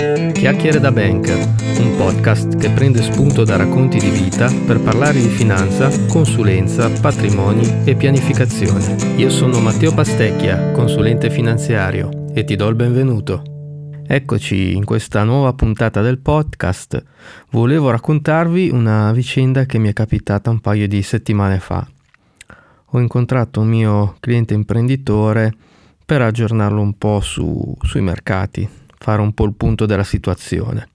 Chiacchiere da Banker, un podcast che prende spunto da racconti di vita per parlare di finanza, consulenza, patrimoni e pianificazione. Io sono Matteo Pastecchia, consulente finanziario, e ti do il benvenuto. Eccoci in questa nuova puntata del podcast. Volevo raccontarvi una vicenda che mi è capitata un paio di settimane fa. Ho incontrato un mio cliente imprenditore per aggiornarlo un po' su, sui mercati, fare un po' il punto della situazione.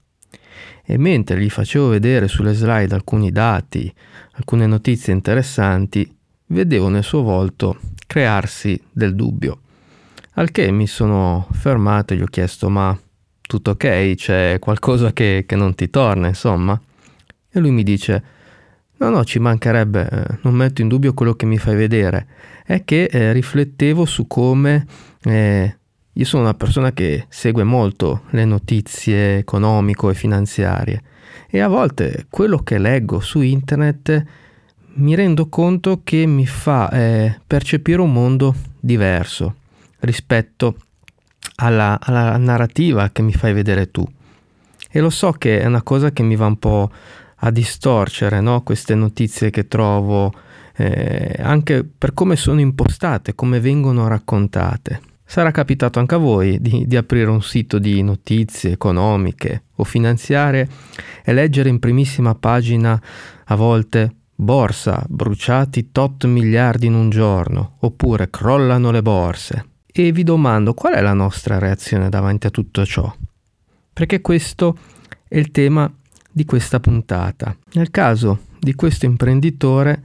E mentre gli facevo vedere sulle slide alcuni dati, alcune notizie interessanti, vedevo nel suo volto crearsi del dubbio. Al che mi sono fermato e gli ho chiesto: Ma tutto ok? C'è qualcosa che, che non ti torna, insomma? E lui mi dice: No, no, ci mancherebbe, eh, non metto in dubbio quello che mi fai vedere. È che eh, riflettevo su come eh, io sono una persona che segue molto le notizie economico e finanziarie e a volte quello che leggo su internet mi rendo conto che mi fa eh, percepire un mondo diverso rispetto alla, alla, narrativa che mi fai vedere tu. E lo so che è una cosa che mi va un po' a distorcere no? queste notizie che trovo, eh, anche per come sono impostate, come vengono raccontate. Sarà capitato anche a voi di, di, aprire un sito di notizie economiche o finanziarie e leggere in primissima pagina a volte borsa, bruciati tot miliardi in un giorno, oppure crollano le borse. E vi domando qual è la nostra reazione davanti a tutto ciò? Perché questo è il tema di questa puntata. Nel caso di questo imprenditore,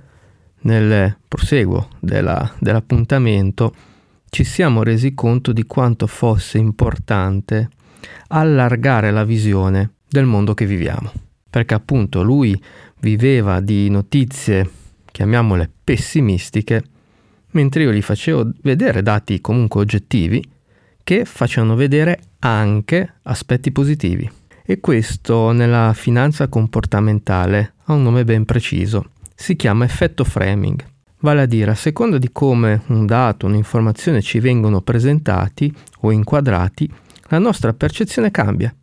nel proseguo della, dell'appuntamento, ci siamo resi conto di quanto fosse importante allargare la visione del mondo che viviamo. Perché appunto lui viveva di notizie, chiamiamole pessimistiche, mentre io gli facevo vedere dati comunque oggettivi che facevano vedere anche aspetti positivi. E questo nella finanza comportamentale ha un nome ben preciso, si chiama effetto framing. Vale a dire, a seconda di come un dato, un'informazione ci vengono presentati o inquadrati, la nostra percezione cambia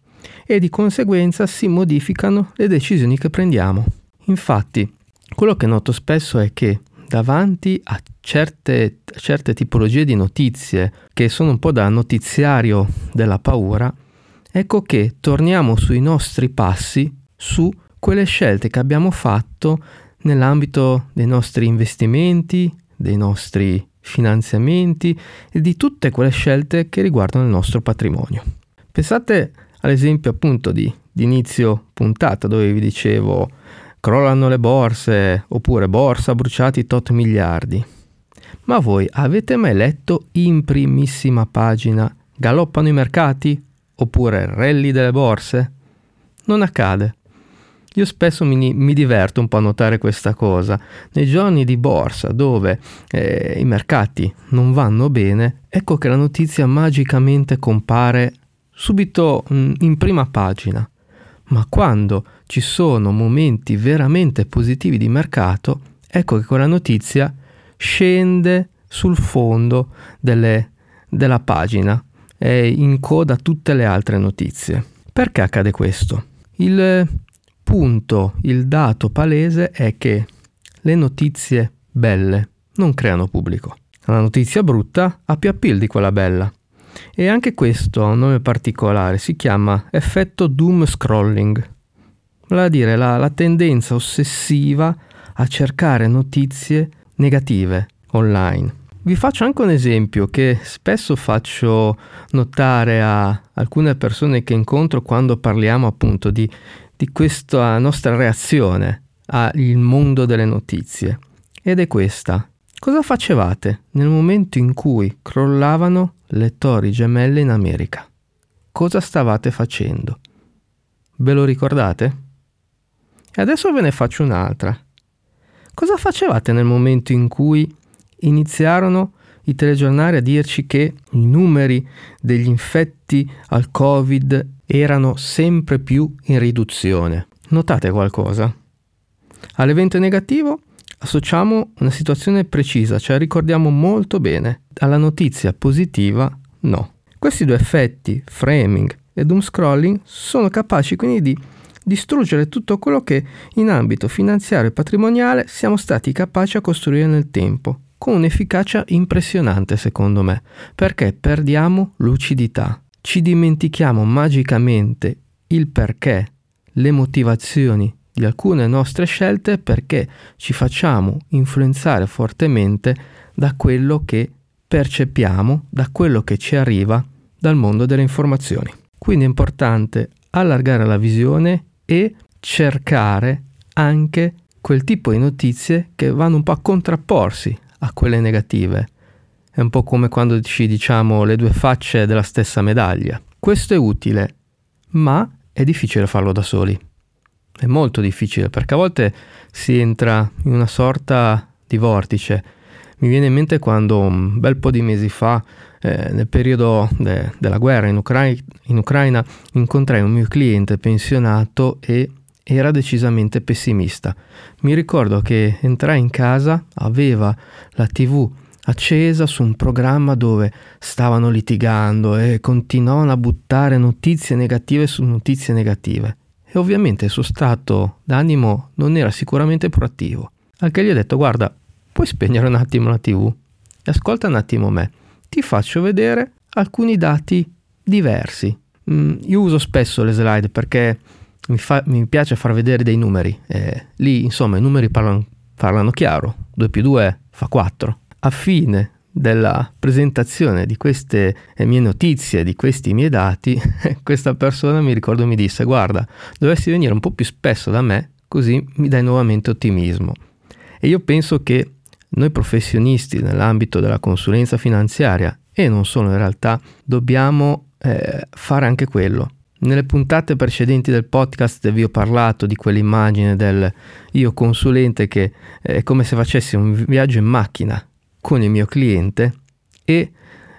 e di conseguenza si modificano le decisioni che prendiamo. Infatti, quello che noto spesso è che davanti a certe, certe tipologie di notizie che sono un po' da notiziario della paura, ecco che torniamo sui nostri passi su quelle scelte che abbiamo fatto nell'ambito dei nostri investimenti, dei nostri finanziamenti e di tutte quelle scelte che riguardano il nostro patrimonio. Pensate all'esempio appunto di, di inizio puntata dove vi dicevo crollano le borse oppure borsa bruciati tot miliardi. Ma voi avete mai letto in primissima pagina galoppano i mercati oppure rally delle borse? Non accade. Io spesso mi, mi, diverto un po' a notare questa cosa. Nei giorni di borsa dove eh, i mercati non vanno bene, ecco che la notizia magicamente compare subito mh, mm, in prima pagina. Ma quando ci sono momenti veramente positivi di mercato, ecco che quella notizia scende sul fondo delle, della pagina e in coda a tutte le altre notizie. Perché accade questo? Il punto, il dato palese è che le notizie belle non creano pubblico. La notizia brutta ha più appeal di quella bella. E anche questo ha un nome particolare, si chiama effetto doom scrolling. Vale a dire la, la tendenza ossessiva a cercare notizie negative online. Vi faccio anche un esempio che spesso faccio notare a alcune persone che incontro quando parliamo appunto di di questa nostra reazione al mondo delle notizie. Ed è questa. Cosa facevate nel momento in cui crollavano le torri gemelle in America? Cosa stavate facendo? Ve lo ricordate? E adesso ve ne faccio un'altra. Cosa facevate nel momento in cui iniziarono i telegiornali a dirci che i numeri degli infetti al Covid erano sempre più in riduzione. Notate qualcosa? All'evento negativo associamo una situazione precisa, cioè ricordiamo molto bene. Alla notizia positiva no. Questi due effetti, framing e doom scrolling sono capaci quindi di distruggere tutto quello che in ambito finanziario e patrimoniale siamo stati capaci a costruire nel tempo, con un'efficacia impressionante secondo me, perché perdiamo lucidità, ci dimentichiamo magicamente il perché, le motivazioni di alcune nostre scelte perché ci facciamo influenzare fortemente da quello che percepiamo, da quello che ci arriva dal mondo delle informazioni. Quindi è importante allargare la visione e cercare anche quel tipo di notizie che vanno un po' a contrapporsi a quelle negative. È un po' come quando ci diciamo le due facce della stessa medaglia. Questo è utile, ma è difficile farlo da soli. È molto difficile perché a volte si entra in una sorta di vortice. Mi viene in mente quando un bel po' di mesi fa, eh, nel periodo de- della guerra in, Ucra- in Ucraina, incontrai un mio cliente pensionato e era decisamente pessimista. Mi ricordo che entrai in casa, aveva la tv accesa su un programma dove stavano litigando e continuavano a buttare notizie negative su notizie negative. E ovviamente il suo stato d'animo non era sicuramente proattivo. Anche gli ho detto guarda, puoi spegnere un attimo la tv e ascolta un attimo me. Ti faccio vedere alcuni dati diversi. Mm, io uso spesso le slide perché mi, fa, mi piace far vedere dei numeri. Eh, lì insomma i numeri parlano, parlano chiaro. 2 più 2 fa 4 a fine della presentazione di queste mie notizie, di questi miei dati, questa persona mi ricordo mi disse guarda, dovresti venire un po' più spesso da me, così mi dai nuovamente ottimismo. E io penso che noi professionisti nell'ambito della consulenza finanziaria e non solo in realtà dobbiamo eh, fare anche quello. Nelle puntate precedenti del podcast vi ho parlato di quell'immagine del io consulente che è come se facessi un viaggio in macchina con il mio cliente e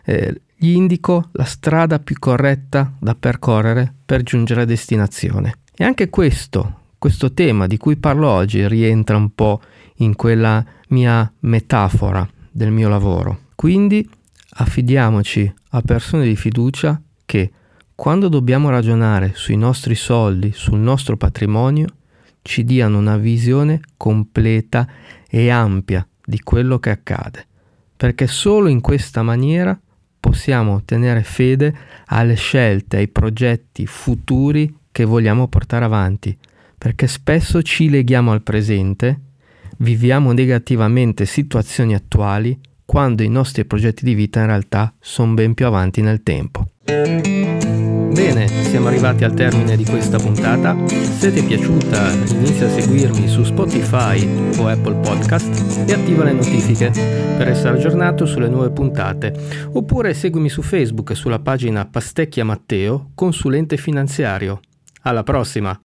eh, gli indico la strada più corretta da percorrere per giungere a destinazione. E anche questo, questo tema di cui parlo oggi rientra un po' in quella mia metafora del mio lavoro. Quindi affidiamoci a persone di fiducia che quando dobbiamo ragionare sui nostri soldi, sul nostro patrimonio, ci diano una visione completa e ampia di quello che accade perché solo in questa maniera possiamo tenere fede alle scelte, ai progetti futuri che vogliamo portare avanti, perché spesso ci leghiamo al presente, viviamo negativamente situazioni attuali quando i nostri progetti di vita in realtà sono ben più avanti nel tempo. Bene, siamo arrivati al termine di questa puntata. Se ti è piaciuta, inizia a seguirmi su Spotify o Apple Podcast e attiva le notifiche per essere aggiornato sulle nuove puntate. Oppure seguimi su Facebook sulla pagina Pastecchia Matteo, consulente finanziario. Alla prossima!